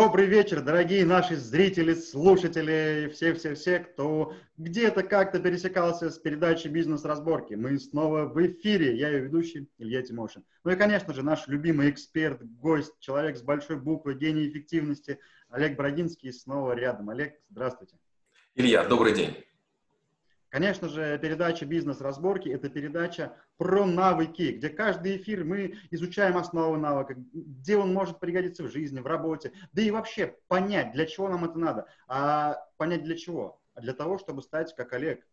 Добрый вечер, дорогие наши зрители, слушатели, все-все-все, кто где-то как-то пересекался с передачей «Бизнес-разборки». Мы снова в эфире. Я ее ведущий Илья Тимошин. Ну и, конечно же, наш любимый эксперт, гость, человек с большой буквы, гений эффективности Олег Брагинский снова рядом. Олег, здравствуйте. Илья, добрый день. Конечно же, передача «Бизнес-разборки» — это передача про навыки, где каждый эфир мы изучаем основы навыка, где он может пригодиться в жизни, в работе, да и вообще понять, для чего нам это надо. А понять для чего? Для того, чтобы стать, как Олег,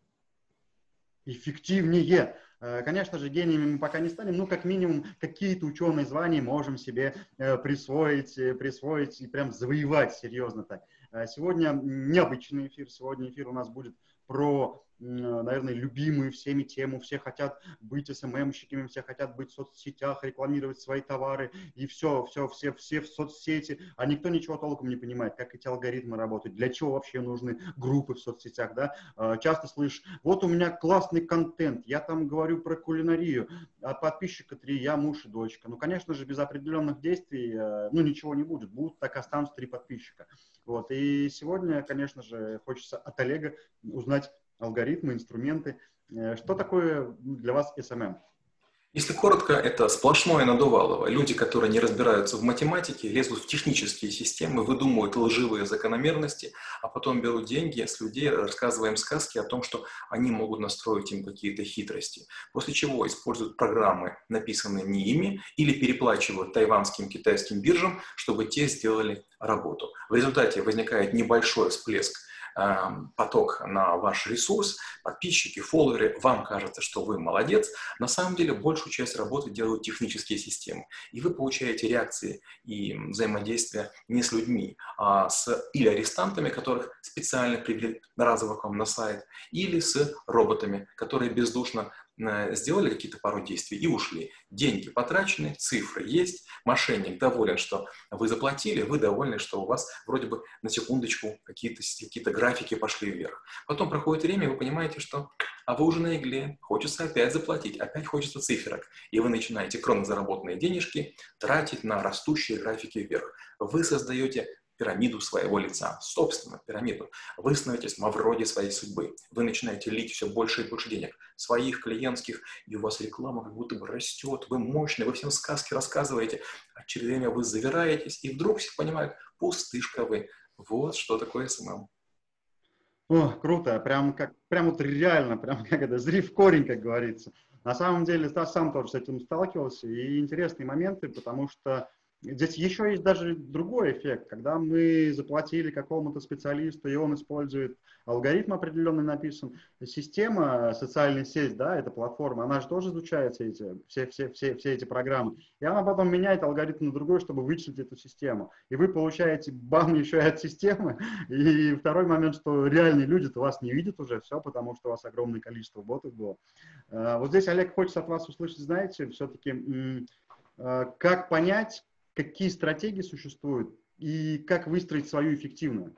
эффективнее. Э, конечно же, гениями мы пока не станем, но как минимум какие-то ученые звания можем себе э, присвоить, э, присвоить и прям завоевать серьезно так. Сегодня необычный эфир, сегодня эфир у нас будет про наверное, любимую всеми тему. Все хотят быть СММщиками, все хотят быть в соцсетях, рекламировать свои товары, и все, все, все, все в соцсети, а никто ничего толком не понимает, как эти алгоритмы работают, для чего вообще нужны группы в соцсетях, да. А, часто слышишь, вот у меня классный контент, я там говорю про кулинарию, а подписчика три, я муж и дочка. Ну, конечно же, без определенных действий, э, ну, ничего не будет, будут так останутся три подписчика. Вот, и сегодня, конечно же, хочется от Олега узнать алгоритмы, инструменты. Э, что такое для вас SMM? Если коротко, это сплошное надувалово. Люди, которые не разбираются в математике, лезут в технические системы, выдумывают лживые закономерности, а потом берут деньги с людей, рассказывая им сказки о том, что они могут настроить им какие-то хитрости. После чего используют программы, написанные не ими, или переплачивают тайванским китайским биржам, чтобы те сделали работу. В результате возникает небольшой всплеск поток на ваш ресурс, подписчики, фолловеры, вам кажется, что вы молодец, на самом деле большую часть работы делают технические системы. И вы получаете реакции и взаимодействие не с людьми, а с или арестантами, которых специально привели разово к вам на сайт, или с роботами, которые бездушно сделали какие-то пару действий и ушли. Деньги потрачены, цифры есть, мошенник доволен, что вы заплатили, вы довольны, что у вас вроде бы на секундочку какие-то какие графики пошли вверх. Потом проходит время, и вы понимаете, что а вы уже на игле, хочется опять заплатить, опять хочется циферок. И вы начинаете кроме заработанные денежки тратить на растущие графики вверх. Вы создаете пирамиду своего лица, собственно, пирамиду. Вы становитесь Мавроди своей судьбы. Вы начинаете лить все больше и больше денег, своих, клиентских, и у вас реклама как будто бы растет, вы мощный, вы всем сказки рассказываете, а через время вы завираетесь, и вдруг все понимают, пустышка вы. Вот что такое SMM. О, круто, прям как, прям вот реально, прям как это, зри в корень, как говорится. На самом деле, я сам тоже с этим сталкивался, и интересные моменты, потому что Здесь еще есть даже другой эффект, когда мы заплатили какому-то специалисту, и он использует алгоритм определенный написан, система, социальная сеть, да, эта платформа, она же тоже изучает все эти, все, все, все, все эти программы, и она потом меняет алгоритм на другой, чтобы вычислить эту систему. И вы получаете бан еще и от системы, и второй момент, что реальные люди-то вас не видят уже, все, потому что у вас огромное количество ботов было. А, вот здесь, Олег, хочется от вас услышать, знаете, все-таки, а, как понять, какие стратегии существуют и как выстроить свою эффективную?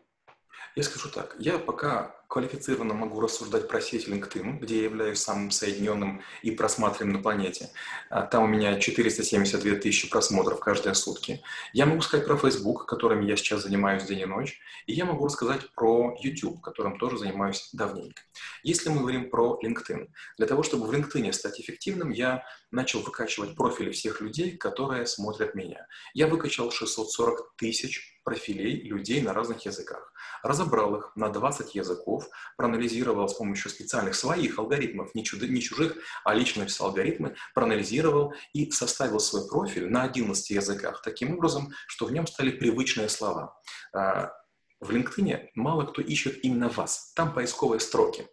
Я скажу так, я пока квалифицированно могу рассуждать про сеть LinkedIn, где я являюсь самым соединенным и просматриваем на планете. А, там у меня 472 тысячи просмотров каждые сутки. Я могу сказать про Facebook, которым я сейчас занимаюсь день и ночь. И я могу рассказать про YouTube, которым тоже занимаюсь давненько. Если мы говорим про LinkedIn, для того, чтобы в LinkedIn стать эффективным, я начал выкачивать профили всех людей, которые смотрят меня. Я выкачал 640 тысяч профилей людей на разных языках. Разобрал их на 20 языков, проанализировал с помощью специальных своих алгоритмов, не, чуд... не чужих, а лично написал алгоритмы, проанализировал и составил свой профиль на 11 языках таким образом, что в нем стали привычные слова. А, в LinkedIn мало кто ищет именно вас. Там поисковые строки.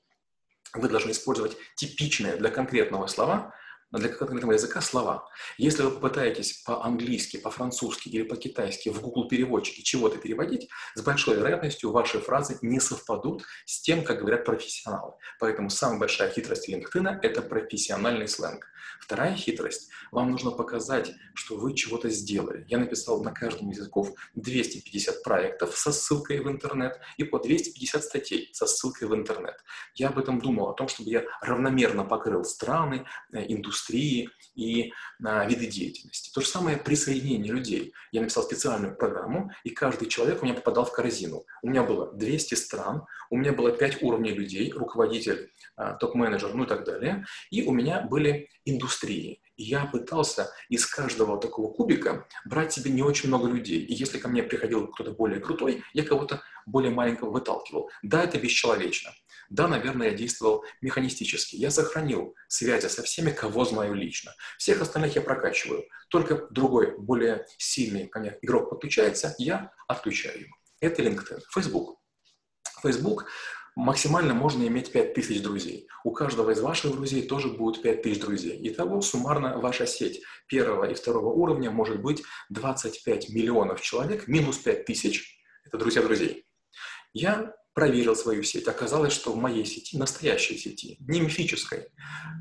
Вы должны использовать типичные для конкретного слова, для конкретного языка слова. Если вы попытаетесь по-английски, по-французски или по-китайски в Google переводчике чего-то переводить, с большой вероятностью ваши фразы не совпадут с тем, как говорят профессионалы. Поэтому самая большая хитрость LinkedIn – это профессиональный сленг. Вторая хитрость – вам нужно показать, что вы чего-то сделали. Я написал на каждом из языков 250 проектов со ссылкой в интернет и по 250 статей со ссылкой в интернет. Я об этом думал, о том, чтобы я равномерно покрыл страны, э, индустрии, индустрии и а, виды деятельности. То же самое присоединение людей. Я написал специальную программу, и каждый человек у меня попадал в корзину. У меня было 200 стран, у меня было 5 уровней людей, руководитель, а, топ-менеджер, ну и так далее. И у меня были индустрии. И я пытался из каждого такого кубика брать себе не очень много людей. И если ко мне приходил кто-то более крутой, я кого-то более маленького выталкивал. Да, это бесчеловечно. Да, наверное, я действовал механистически. Я сохранил связи со всеми, кого знаю лично. Всех остальных я прокачиваю. Только другой, более сильный ко мне игрок подключается, я отключаю его. Это LinkedIn. Facebook. Facebook максимально можно иметь 5000 друзей. У каждого из ваших друзей тоже будет 5000 друзей. Итого суммарно ваша сеть первого и второго уровня может быть 25 миллионов человек минус 5000 – это друзья друзей. Я проверил свою сеть. Оказалось, что в моей сети, настоящей сети, не мифической,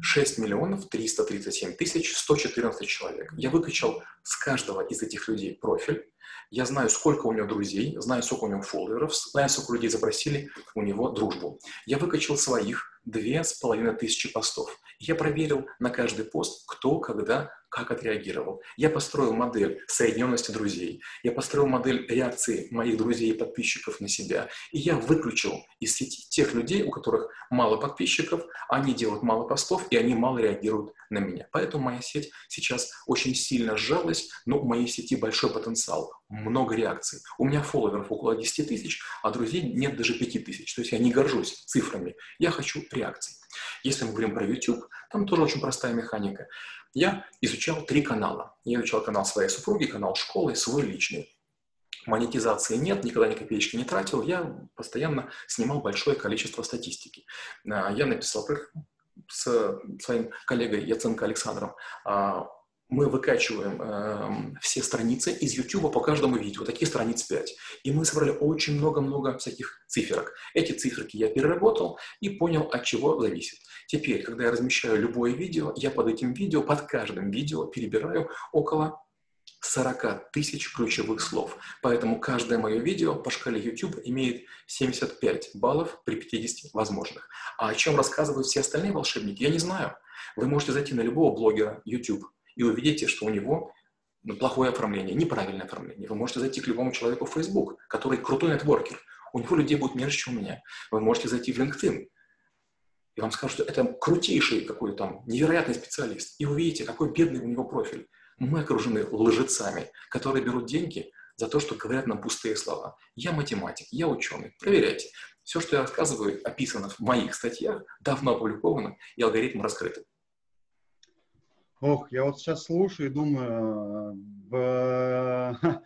6 миллионов 337 тысяч 114 человек. Я выкачал с каждого из этих людей профиль, я знаю, сколько у него друзей, знаю, сколько у него фолловеров, знаю, сколько людей запросили у него дружбу. Я выкачал своих две с половиной тысячи постов. Я проверил на каждый пост, кто, когда, как отреагировал. Я построил модель соединенности друзей. Я построил модель реакции моих друзей и подписчиков на себя. И я выключил из сети тех людей, у которых мало подписчиков, они делают мало постов, и они мало реагируют на меня. Поэтому моя сеть сейчас очень сильно сжалась, но у моей сети большой потенциал, много реакций. У меня фолловеров около 10 тысяч, а друзей нет даже 5 тысяч. То есть я не горжусь цифрами, я хочу реакций. Если мы говорим про YouTube, там тоже очень простая механика. Я изучал три канала. Я изучал канал своей супруги, канал школы, свой личный. Монетизации нет, никогда ни копеечки не тратил. Я постоянно снимал большое количество статистики. А, я написал с своим коллегой Яценко Александром а, мы выкачиваем э, все страницы из YouTube по каждому видео, таких страниц 5. И мы собрали очень много-много всяких циферок. Эти циферки я переработал и понял, от чего зависит. Теперь, когда я размещаю любое видео, я под этим видео, под каждым видео перебираю около 40 тысяч ключевых слов. Поэтому каждое мое видео по шкале YouTube имеет 75 баллов при 50 возможных. А о чем рассказывают все остальные волшебники, я не знаю. Вы можете зайти на любого блогера YouTube и увидите, что у него ну, плохое оформление, неправильное оформление. Вы можете зайти к любому человеку в Facebook, который крутой нетворкер. У него людей будет меньше, чем у меня. Вы можете зайти в LinkedIn, и вам скажут, что это крутейший какой-то там невероятный специалист. И увидите, какой бедный у него профиль. Мы окружены лжецами, которые берут деньги за то, что говорят нам пустые слова. Я математик, я ученый. Проверяйте. Все, что я рассказываю, описано в моих статьях, давно опубликовано, и алгоритм раскрыт. Ох, я вот сейчас слушаю и думаю,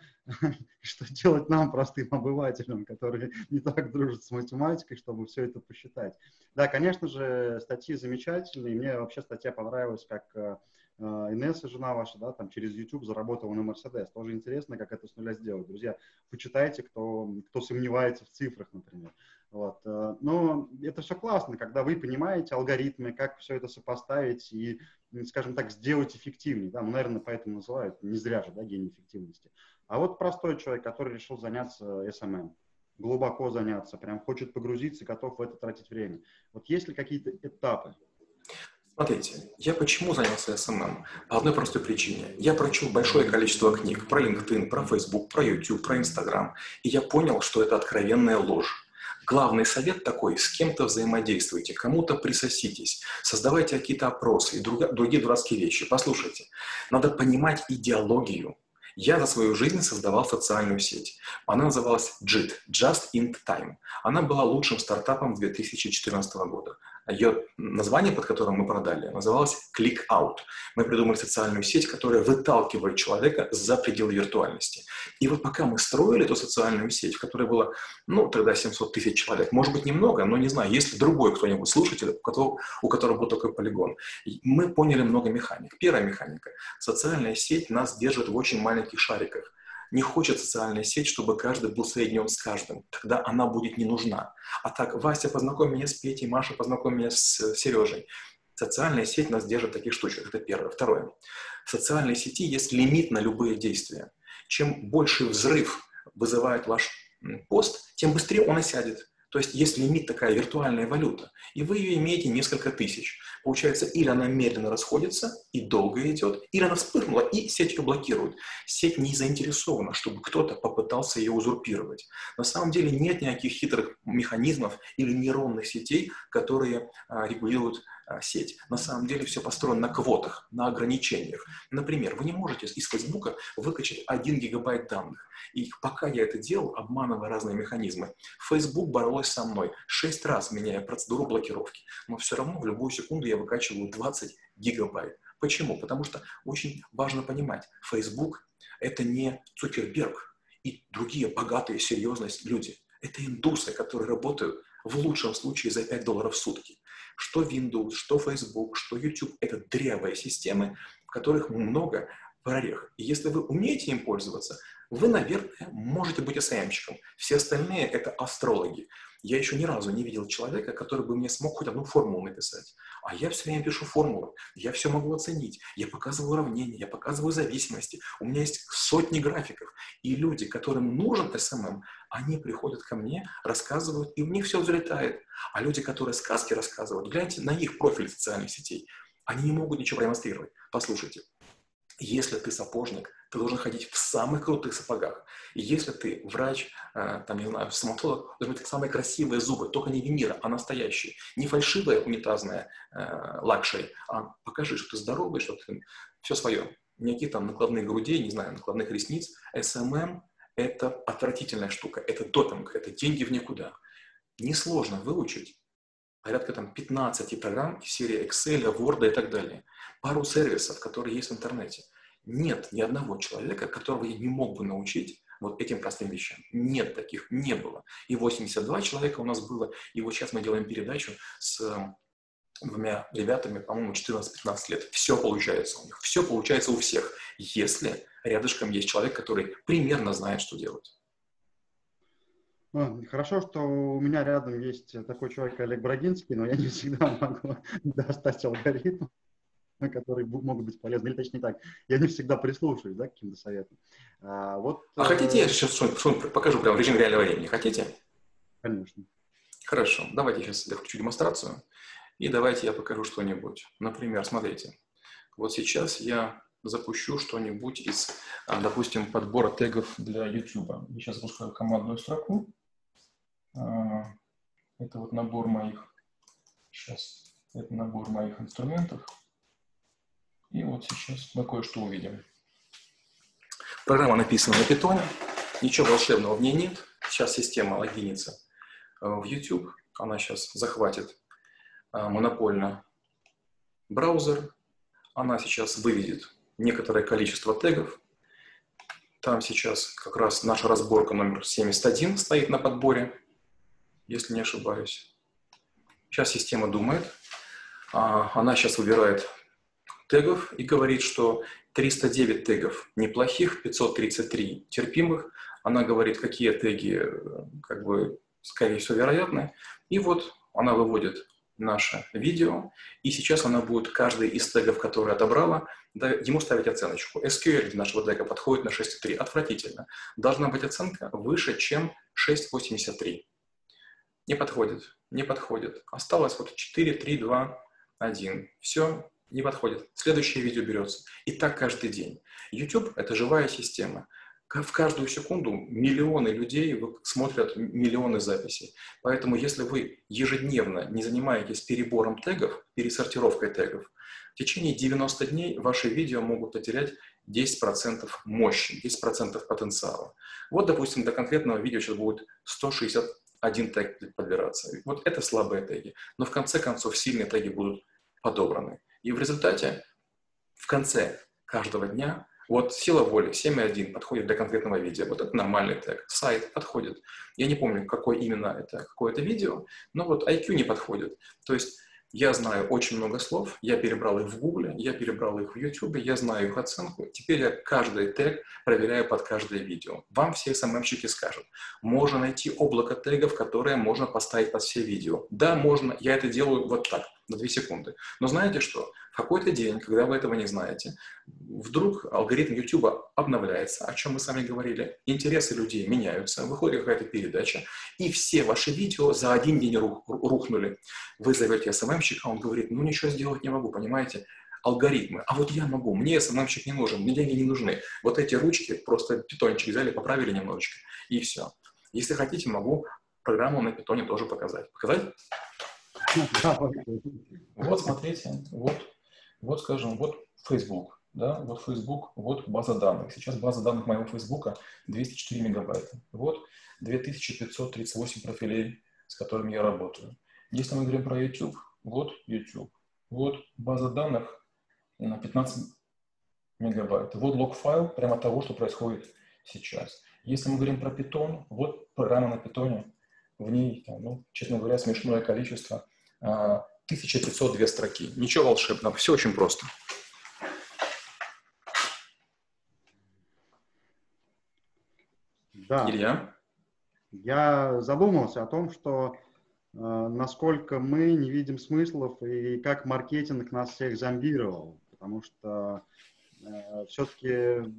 что делать нам, простым обывателям, которые не так дружат с математикой, чтобы все это посчитать. Да, конечно же, статьи замечательные. Мне вообще статья понравилась, как э, Инесса, жена ваша, да, там через YouTube заработала на Мерседес. Тоже интересно, как это с нуля сделать. Друзья, почитайте, кто, кто сомневается в цифрах, например. Вот. Э, но это все классно, когда вы понимаете алгоритмы, как все это сопоставить и, скажем так, сделать эффективнее. Да? Ну, наверное, поэтому называют, не зря же, да, гений эффективности. А вот простой человек, который решил заняться SMM, глубоко заняться, прям хочет погрузиться, готов в это тратить время. Вот есть ли какие-то этапы? Смотрите, я почему занялся SMM? По одной простой причине. Я прочел большое количество книг про LinkedIn, про Facebook, про YouTube, про Instagram, и я понял, что это откровенная ложь. Главный совет такой, с кем-то взаимодействуйте, кому-то присоситесь, создавайте какие-то опросы и друг, другие дурацкие вещи. Послушайте, надо понимать идеологию. Я за свою жизнь создавал социальную сеть. Она называлась JIT, Just in Time. Она была лучшим стартапом 2014 года. Ее название, под которым мы продали, называлось Click Out. Мы придумали социальную сеть, которая выталкивает человека за пределы виртуальности. И вот пока мы строили эту социальную сеть, в которой было, ну, тогда 700 тысяч человек, может быть, немного, но не знаю, есть ли другой кто-нибудь слушатель, у которого, у которого был такой полигон, мы поняли много механик. Первая механика. Социальная сеть нас держит в очень маленьких шариках не хочет социальная сеть, чтобы каждый был соединен с каждым. Тогда она будет не нужна. А так, Вася, познакомь меня с Петей, Маша, познакомь меня с Сережей. Социальная сеть нас держит в таких штучках. Это первое. Второе. В социальной сети есть лимит на любые действия. Чем больше взрыв вызывает ваш пост, тем быстрее он осядет. То есть есть лимит такая виртуальная валюта, и вы ее имеете несколько тысяч. Получается, или она медленно расходится и долго идет, или она вспыхнула и сеть ее блокирует. Сеть не заинтересована, чтобы кто-то попытался ее узурпировать. На самом деле нет никаких хитрых механизмов или нейронных сетей, которые а, регулируют сеть. На самом деле все построено на квотах, на ограничениях. Например, вы не можете из Фейсбука выкачать 1 гигабайт данных. И пока я это делал, обманывая разные механизмы, Facebook боролась со мной, 6 раз меняя процедуру блокировки. Но все равно в любую секунду я выкачиваю 20 гигабайт. Почему? Потому что очень важно понимать, Facebook – это не Цукерберг и другие богатые, серьезные люди. Это индусы, которые работают в лучшем случае за 5 долларов в сутки. Что Windows, что Facebook, что YouTube – это древые системы, в которых много прорех. И если вы умеете им пользоваться, вы, наверное, можете быть СМщиком. Все остальные – это астрологи. Я еще ни разу не видел человека, который бы мне смог хоть одну формулу написать. А я все время пишу формулы, я все могу оценить, я показываю уравнения, я показываю зависимости, у меня есть сотни графиков. И люди, которым нужен SMM, они приходят ко мне, рассказывают, и у них все взлетает. А люди, которые сказки рассказывают, гляньте на их профиль социальных сетей, они не могут ничего продемонстрировать. Послушайте, если ты сапожник, ты должен ходить в самых крутых сапогах. И если ты врач, э, там, не знаю, стоматолог, должны быть самые красивые зубы, только не виниры, а настоящие. Не фальшивая унитазная э, luxury, а покажи, что ты здоровый, что ты все свое. Никаких там накладных грудей, не знаю, накладных ресниц. SMM – это отвратительная штука, это допинг, это деньги в никуда. Несложно выучить порядка там 15 программ серии Excel, Word и так далее. Пару сервисов, которые есть в интернете – нет ни одного человека, которого я не мог бы научить вот этим простым вещам. Нет таких, не было. И 82 человека у нас было, и вот сейчас мы делаем передачу с эм, двумя ребятами, по-моему, 14-15 лет. Все получается у них, все получается у всех, если рядышком есть человек, который примерно знает, что делать. Хорошо, что у меня рядом есть такой человек, Олег Брагинский, но я не всегда могу достать алгоритм. которые могут быть полезны. Или точнее так, я не всегда прислушиваюсь да, к каким-то советам. А, вот, а э... хотите, я сейчас что-нибудь покажу прямо в режиме реального времени? Хотите? Конечно. Хорошо, давайте сейчас я включу демонстрацию, и давайте я покажу что-нибудь. Например, смотрите, вот сейчас я запущу что-нибудь из, а, допустим, подбора тегов для YouTube. Я сейчас запускаю командную строку. А, это вот набор моих, сейчас, это набор моих инструментов. И вот сейчас мы кое-что увидим. Программа написана на питоне, ничего волшебного в ней нет. Сейчас система логинится э, в YouTube, она сейчас захватит монопольно браузер, она сейчас выведет некоторое количество тегов. Там сейчас как раз наша разборка номер 71 стоит на подборе, если не ошибаюсь. Сейчас система думает, а, она сейчас выбирает тегов и говорит, что 309 тегов неплохих, 533 терпимых. Она говорит, какие теги, э, как бы, скорее всего, вероятны. И вот она выводит наше видео, и сейчас она будет каждый из тегов, который отобрала, ему ставить оценочку. SQL нашего тега подходит на 6,3. Отвратительно. Должна быть оценка выше, чем 6,83. Не подходит, не подходит. Осталось вот 4, 3, 2, 1. Все, не подходит. Следующее видео берется. И так каждый день. YouTube – это живая система. В каждую секунду миллионы людей смотрят миллионы записей. Поэтому если вы ежедневно не занимаетесь перебором тегов, пересортировкой тегов, в течение 90 дней ваши видео могут потерять 10% мощи, 10% потенциала. Вот, допустим, до конкретного видео сейчас будет 161 тег подбираться. Вот это слабые теги. Но в конце концов сильные теги будут подобраны. И в результате в конце каждого дня вот сила воли 7.1 подходит для конкретного видео. Вот это нормальный тег. Сайт подходит. Я не помню, какой именно это, какое это видео, но вот IQ не подходит. То есть я знаю очень много слов, я перебрал их в Google, я перебрал их в YouTube, я знаю их оценку. Теперь я каждый тег проверяю под каждое видео. Вам все СММщики скажут, можно найти облако тегов, которые можно поставить под все видео. Да, можно, я это делаю вот так. На 2 секунды. Но знаете что? В какой-то день, когда вы этого не знаете, вдруг алгоритм YouTube обновляется, о чем мы с вами говорили, интересы людей меняются, выходит какая-то передача, и все ваши видео за один день рух, рухнули. Вы зовете СММщика, он говорит, ну ничего сделать не могу, понимаете? алгоритмы. А вот я могу, мне СММщик не нужен, мне деньги не нужны. Вот эти ручки просто питончик взяли, поправили немножечко, и все. Если хотите, могу программу на питоне тоже показать. Показать? Вот, смотрите, вот, вот, скажем, вот Facebook, да, вот Facebook, вот база данных. Сейчас база данных моего Facebook 204 мегабайта. Вот 2538 профилей, с которыми я работаю. Если мы говорим про YouTube, вот YouTube, вот база данных на 15 мегабайт. Вот лог-файл прямо того, что происходит сейчас. Если мы говорим про Python, вот программа на Python, в ней, ну, честно говоря, смешное количество, 1502 а, строки. Ничего волшебного, все очень просто. Да. Илья? Я задумался о том, что э, насколько мы не видим смыслов и как маркетинг нас всех зомбировал потому что э, все-таки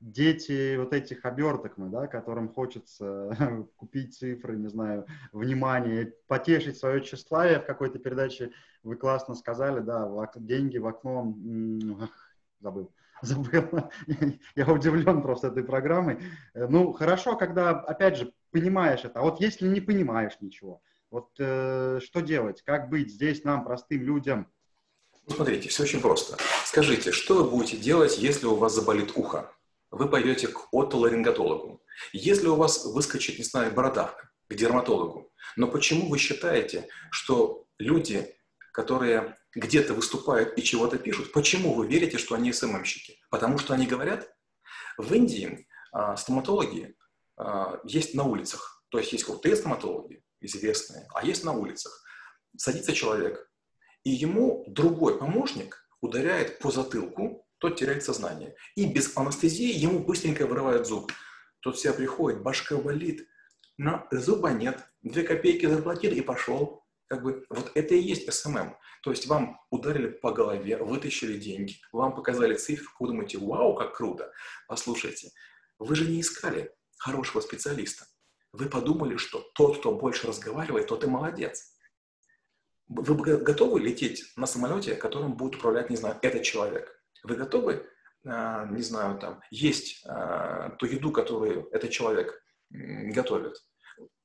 дети вот этих оберток мы, да, которым хочется купить цифры, не знаю, внимание, потешить свое тщеславие в какой-то передаче, вы классно сказали, да, деньги в окно, забыл, забыл, я удивлен просто этой программой. Э, ну, хорошо, когда, опять же, понимаешь это, а вот если не понимаешь ничего, вот э, что делать, как быть здесь нам, простым людям, ну, смотрите, все очень просто. Скажите, что вы будете делать, если у вас заболит ухо? Вы пойдете к отоларингатологу. Если у вас выскочит, не знаю, бородавка, к дерматологу. Но почему вы считаете, что люди, которые где-то выступают и чего-то пишут, почему вы верите, что они СММщики? Потому что они говорят? В Индии а, стоматологи а, есть на улицах. То есть есть крутые стоматологи, известные, а есть на улицах. Садится человек, и ему другой помощник ударяет по затылку, тот теряет сознание. И без анестезии ему быстренько вырывают зуб. Тот в себя приходит, башка болит, но зуба нет, две копейки заплатил и пошел. Как бы, вот это и есть SMM. То есть вам ударили по голове, вытащили деньги, вам показали цифру, вы думаете, вау, как круто. Послушайте, вы же не искали хорошего специалиста. Вы подумали, что тот, кто больше разговаривает, тот и молодец. Вы готовы лететь на самолете, которым будет управлять, не знаю, этот человек? Вы готовы, а, не знаю, там, есть а, ту еду, которую этот человек готовит?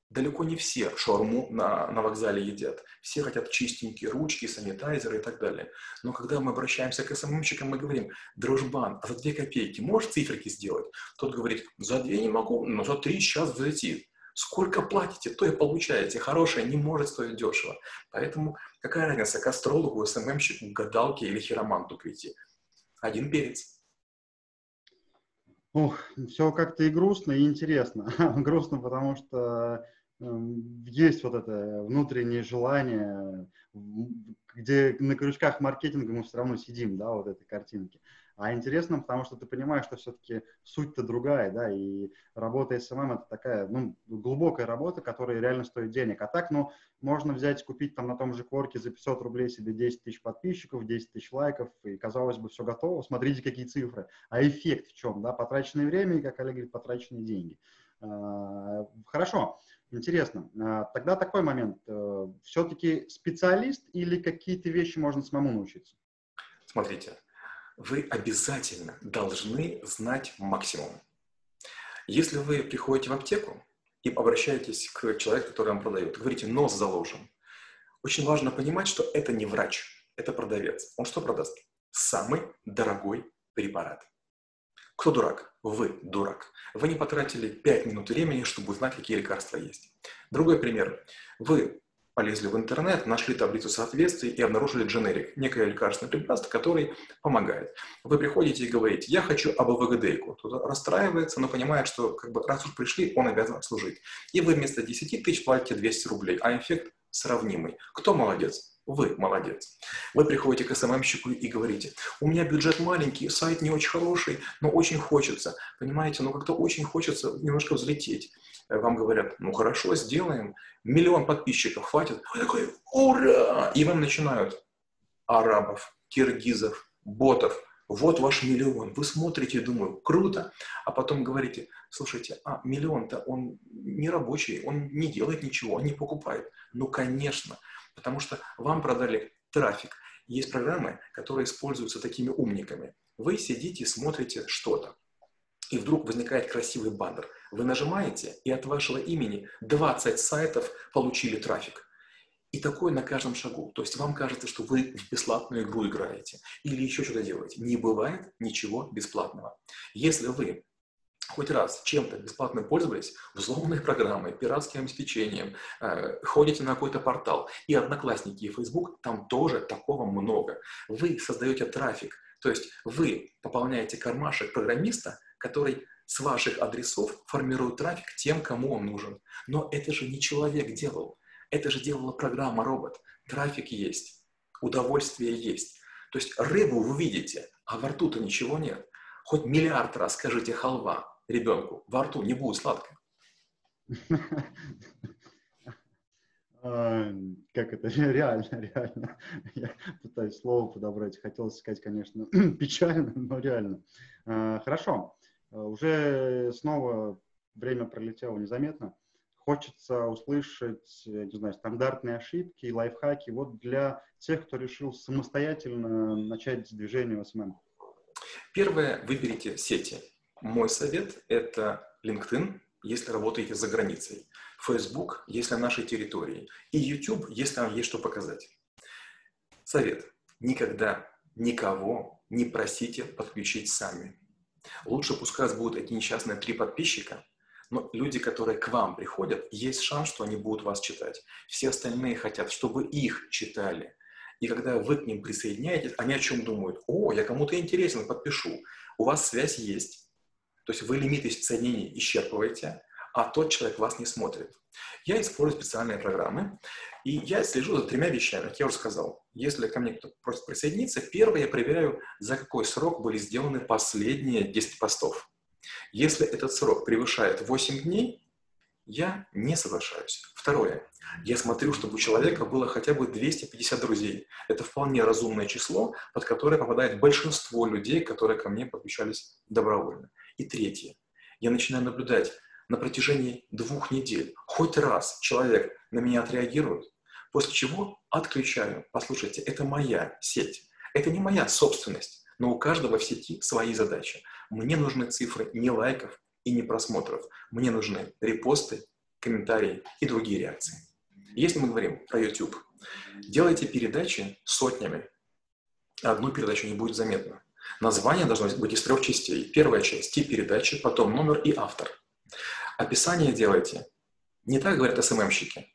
Далеко не все шаурму на, на вокзале едят. Все хотят чистенькие ручки, санитайзеры и так далее. Но когда мы обращаемся к СММщикам, мы говорим, дружбан, а за две копейки можешь циферки сделать? Тот говорит, за две не могу, но за три сейчас взлетит. Сколько платите, то и получаете. Хорошее не может стоить дешево. Поэтому какая разница, к астрологу, СММщику, гадалке или хироманту прийти? Один перец. Ох, все как-то и грустно, и интересно. грустно, потому что э, есть вот это внутреннее желание, где на крючках маркетинга мы все равно сидим, да, вот этой картинки. А интересно, потому что ты понимаешь, что все-таки суть-то другая, да, и работа SMM это такая, ну, глубокая работа, которая реально стоит денег. А так, ну, можно взять, купить там на том же Кворке за 500 рублей себе 10 тысяч подписчиков, 10 тысяч лайков, и казалось бы, все готово, смотрите, какие цифры. А эффект в чем, да, потраченное время и, как Олег говорит, потраченные деньги. А, хорошо, интересно. А, тогда такой момент. Э, Все-таки специалист или какие-то вещи можно самому научиться? Смотрите, вы обязательно должны знать максимум. Если вы приходите в аптеку и обращаетесь к человеку, который вам продает, говорите «нос заложен», очень важно понимать, что это не врач, это продавец. Он что продаст? Самый дорогой препарат. Кто дурак? Вы дурак. Вы не потратили 5 минут времени, чтобы узнать, какие лекарства есть. Другой пример. Вы полезли в интернет, нашли таблицу соответствий и обнаружили дженерик, некое лекарственное препарат, который помогает. Вы приходите и говорите, я хочу АБВГД-ку. Кто-то расстраивается, но понимает, что как бы, раз уж пришли, он обязан обслужить. И вы вместо 10 тысяч платите 200 рублей, а эффект сравнимый. Кто молодец? Вы молодец. Вы приходите к СММщику и говорите, у меня бюджет маленький, сайт не очень хороший, но очень хочется. Понимаете, но как-то очень хочется немножко взлететь. Вам говорят, ну хорошо, сделаем, миллион подписчиков хватит, вы такой, ура! И вам начинают арабов, киргизов, ботов, вот ваш миллион. Вы смотрите, думаю, круто. А потом говорите, слушайте, а миллион-то он не рабочий, он не делает ничего, он не покупает. Ну, конечно, потому что вам продали трафик. Есть программы, которые используются такими умниками. Вы сидите, смотрите что-то, и вдруг возникает красивый баннер. Вы нажимаете, и от вашего имени 20 сайтов получили трафик. И такое на каждом шагу. То есть вам кажется, что вы в бесплатную игру играете или еще что-то делаете. Не бывает ничего бесплатного. Если вы хоть раз чем-то бесплатно пользовались, взломанной программой, пиратским обеспечением, э, ходите на какой-то портал, и Одноклассники, и Facebook, там тоже такого много. Вы создаете трафик, то есть вы пополняете кармашек программиста, который с ваших адресов формирует трафик тем, кому он нужен. Но это же не человек делал, это же делала программа-робот. Трафик есть, удовольствие есть. То есть рыбу вы видите, а во рту-то ничего нет. Хоть миллиард раз скажите халва, ребенку, во рту не будет сладко. Как это? Реально, реально. Я пытаюсь слово подобрать. Хотелось сказать, конечно, печально, но реально. А, хорошо. А, уже снова время пролетело незаметно. Хочется услышать, не знаю, стандартные ошибки и лайфхаки вот для тех, кто решил самостоятельно начать движение в SMM. Первое, выберите сети. Мой совет – это LinkedIn, если работаете за границей, Facebook, если на нашей территории, и YouTube, если вам есть что показать. Совет. Никогда никого не просите подключить сами. Лучше пускай у вас будут эти несчастные три подписчика, но люди, которые к вам приходят, есть шанс, что они будут вас читать. Все остальные хотят, чтобы их читали. И когда вы к ним присоединяетесь, они о чем думают? О, я кому-то интересен, подпишу. У вас связь есть. То есть вы лимиты соединений исчерпываете, а тот человек вас не смотрит. Я использую специальные программы, и я слежу за тремя вещами, как я уже сказал. Если ко мне кто-то просит присоединиться, первое я проверяю, за какой срок были сделаны последние 10 постов. Если этот срок превышает 8 дней, я не соглашаюсь. Второе. Я смотрю, чтобы у человека было хотя бы 250 друзей. Это вполне разумное число, под которое попадает большинство людей, которые ко мне подключались добровольно. И третье. Я начинаю наблюдать на протяжении двух недель. Хоть раз человек на меня отреагирует, после чего отключаю. Послушайте, это моя сеть. Это не моя собственность, но у каждого в сети свои задачи. Мне нужны цифры не лайков и не просмотров. Мне нужны репосты, комментарии и другие реакции. Если мы говорим про YouTube, делайте передачи сотнями. Одну передачу не будет заметно. Название должно быть из трех частей. Первая часть – тип передачи, потом номер и автор. Описание делайте. Не так говорят СММщики.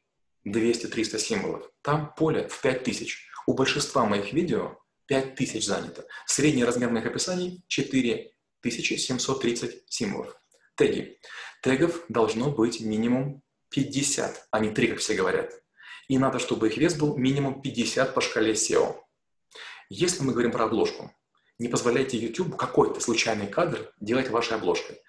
200-300 символов. Там поле в 5000. У большинства моих видео 5000 занято. Средний размер моих описаний 4730 символов. Теги. Тегов должно быть минимум 50, а не 3, как все говорят. И надо, чтобы их вес был минимум 50 по шкале SEO. Если мы говорим про обложку, не позволяйте YouTube какой-то случайный кадр делать вашей обложкой.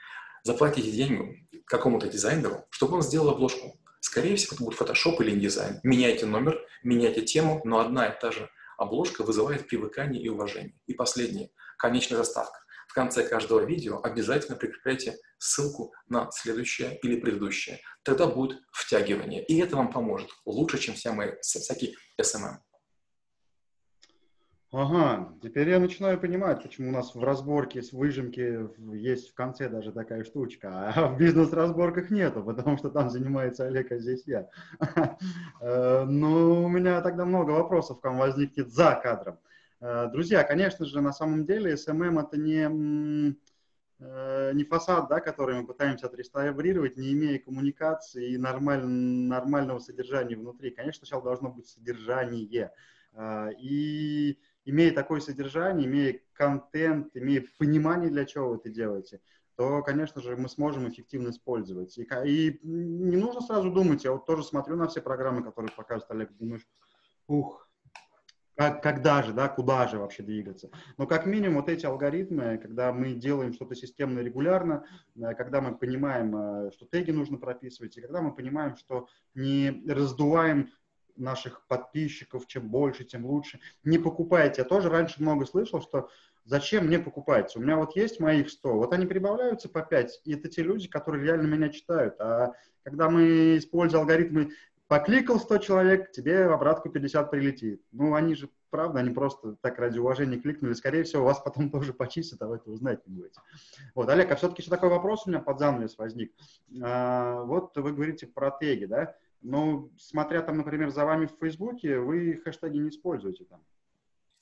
Заплатите деньги какому-то дизайнеру, чтобы он сделал обложку. Скорее всего, это будет Photoshop или InDesign. Меняйте номер, меняйте тему, но одна и та же обложка вызывает привыкание и уважение. И последнее. Конечная заставка. В конце каждого видео обязательно прикрепляйте ссылку на следующее или предыдущее. Тогда будет втягивание. И это вам поможет лучше, чем вся мои, всякий SMM. Ага, теперь я начинаю понимать, почему у нас в разборке с выжимки есть в конце даже такая штучка, а в бизнес-разборках нету, потому что там занимается Олег, а здесь я. Э, ну, у меня тогда много вопросов к вам возникнет за кадром. Э, друзья, конечно же, на самом деле SMM это не, э, не фасад, да, который мы пытаемся отреставрировать, не имея коммуникации и нормаль, нормального содержания внутри. Конечно, сначала должно быть содержание. И имея такое содержание, имея контент, имея понимание, для чего вы это делаете, то, конечно же, мы сможем эффективно использовать. И, и не нужно сразу думать, я вот тоже смотрю на все программы, которые показывает Олег, думаешь, ух, как, когда же, да, куда же вообще двигаться. Но как минимум вот эти алгоритмы, когда мы делаем что-то системно регулярно, э, когда мы понимаем, э, что теги нужно прописывать, и когда мы понимаем, что не раздуваем наших подписчиков, чем больше, тем лучше. Не покупайте. Я тоже раньше много слышал, что зачем мне покупать? У меня вот есть моих 100, вот они прибавляются по 5, и это те люди, которые реально меня читают. А когда мы используем алгоритмы Покликал 100 человек, тебе в обратку 50 прилетит. Ну, они же, правда, они просто так ради уважения кликнули. Скорее всего, вас потом тоже почистят, а вы этого знать не будете. Вот, Олег, а все-таки еще такой вопрос у меня под занавес возник. А, вот вы говорите про теги, да? Ну, смотря там, например, за вами в Фейсбуке, вы хэштеги не используете там.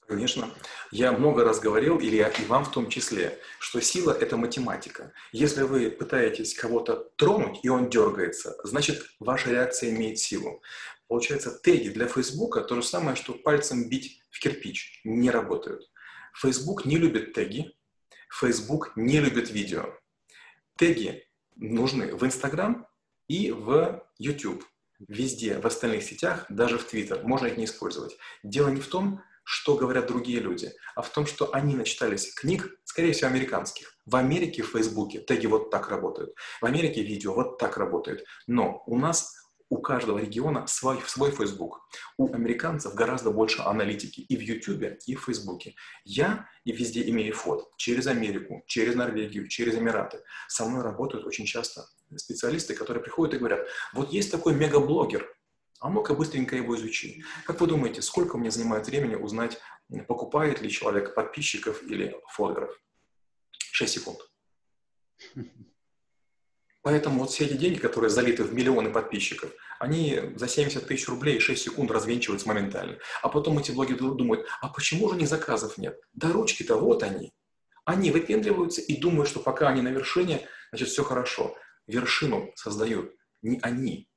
Конечно. Я много раз говорил, Илья, и вам в том числе, что сила – это математика. Если вы пытаетесь кого-то тронуть, и он дергается, значит, ваша реакция имеет силу. Получается, теги для Фейсбука – то же самое, что пальцем бить в кирпич. Не работают. Фейсбук не любит теги, Фейсбук не любит видео. Теги нужны в Инстаграм и в YouTube. Везде, в остальных сетях, даже в Твиттер, можно их не использовать. Дело не в том, что говорят другие люди, а в том, что они начитались книг, скорее всего, американских. В Америке в Фейсбуке теги вот так работают, в Америке видео вот так работает. Но у нас у каждого региона свой, свой Facebook. У американцев гораздо больше аналитики и в YouTube, и в Фейсбуке. Я и везде имею фот через Америку, через Норвегию, через Эмираты. Со мной работают очень часто специалисты, которые приходят и говорят, вот есть такой мегаблогер, а ну-ка быстренько его изучи. Как вы думаете, сколько мне занимает времени узнать, покупает ли человек подписчиков или фолловеров? 6 секунд. Поэтому вот все эти деньги, которые залиты в миллионы подписчиков, они за 70 тысяч рублей 6 секунд развенчиваются моментально. А потом эти блогеры думают, а почему же не заказов нет? Да ручки-то вот они. Они выпендриваются и думают, что пока они на вершине, значит все хорошо. Вершину создают не они,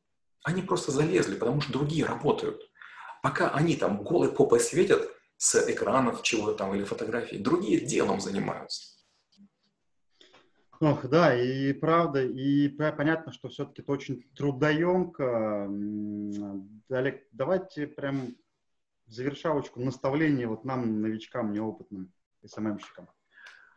они просто залезли, потому что другие работают. Пока они там голой попой светят с экранов чего-то там или фотографий, другие делом занимаются. Ох, да, и правда, и понятно, что все-таки это очень трудоемко. Олег, давайте прям завершалочку, наставление вот нам, новичкам, неопытным СММщикам.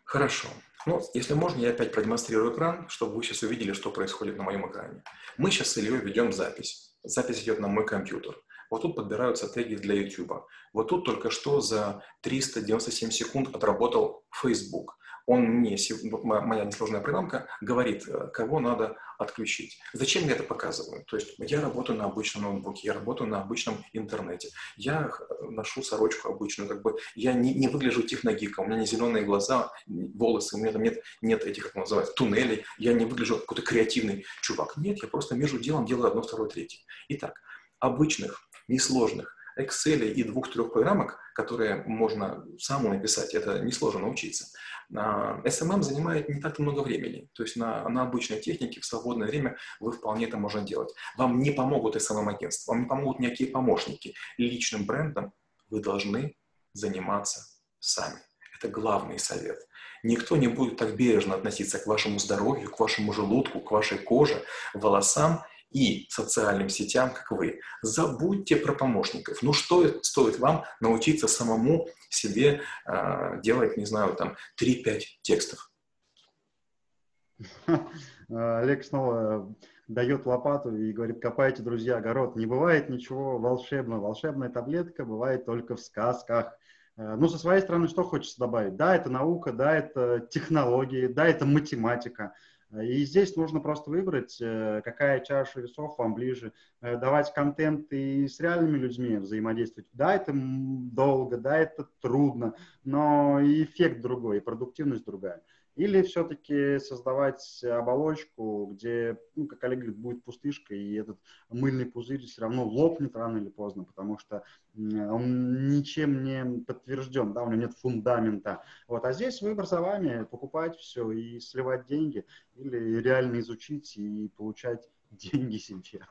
Хорошо. Ну, если можно, я опять продемонстрирую экран, чтобы вы сейчас увидели, что происходит на моем экране. Мы сейчас с Ильей ведем запись. Запись идет на мой компьютер. Вот тут подбираются теги для YouTube. Вот тут только что за 397 секунд отработал Facebook он мне, моя несложная программка, говорит, э, кого надо отключить. Зачем я это показываю? То есть я работаю на обычном ноутбуке, я работаю на обычном интернете, я ношу сорочку обычную, как бы я не, не выгляжу техногиком, у меня не зеленые глаза, волосы, у меня там нет, нет этих, как называется, туннелей, я не выгляжу какой-то креативный чувак. Нет, я просто между делом делаю одно, второе, третье. Итак, обычных, несложных, Excel и двух-трех программок, которые можно самому написать, это несложно научиться. SMM занимает не так много времени. То есть на, на обычной технике в свободное время вы вполне это можно делать. Вам не помогут SMM-агентства, вам не помогут никакие помощники. Личным брендом вы должны заниматься сами. Это главный совет. Никто не будет так бережно относиться к вашему здоровью, к вашему желудку, к вашей коже, волосам и социальным сетям, как вы. Забудьте про помощников. Ну что стоит вам научиться самому себе э, делать, не знаю, там 3-5 текстов? Олег снова дает лопату и говорит, копайте, друзья, огород. Не бывает ничего волшебного. Волшебная таблетка бывает только в сказках. Э, ну, со своей стороны, что хочется добавить? Да, это наука, да, это технологии, да, это математика. И здесь нужно просто выбрать, э, какая чаша весов вам ближе, э, давать контент и с реальными людьми взаимодействовать. Да, это долго, да, это трудно, но и эффект другой, и продуктивность другая. Или все-таки создавать оболочку, где, ну, как Олег говорит, будет пустышка, и этот мыльный пузырь все равно лопнет рано или поздно, потому что он ничем не подтвержден, да, у него нет фундамента. Вот. А здесь выбор за вами, покупать все и сливать деньги, или реально изучить и получать деньги себе.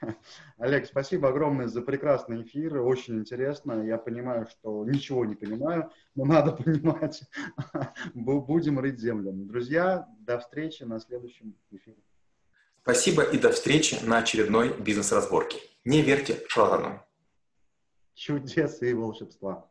Олег, спасибо огромное за прекрасный эфир, очень интересно. Я понимаю, что ничего не понимаю, но надо понимать. Будем рыть землю. Друзья, до встречи на следующем эфире. Спасибо и до встречи на очередной бизнес-разборке. Не верьте шаланам. чудес и волшебства.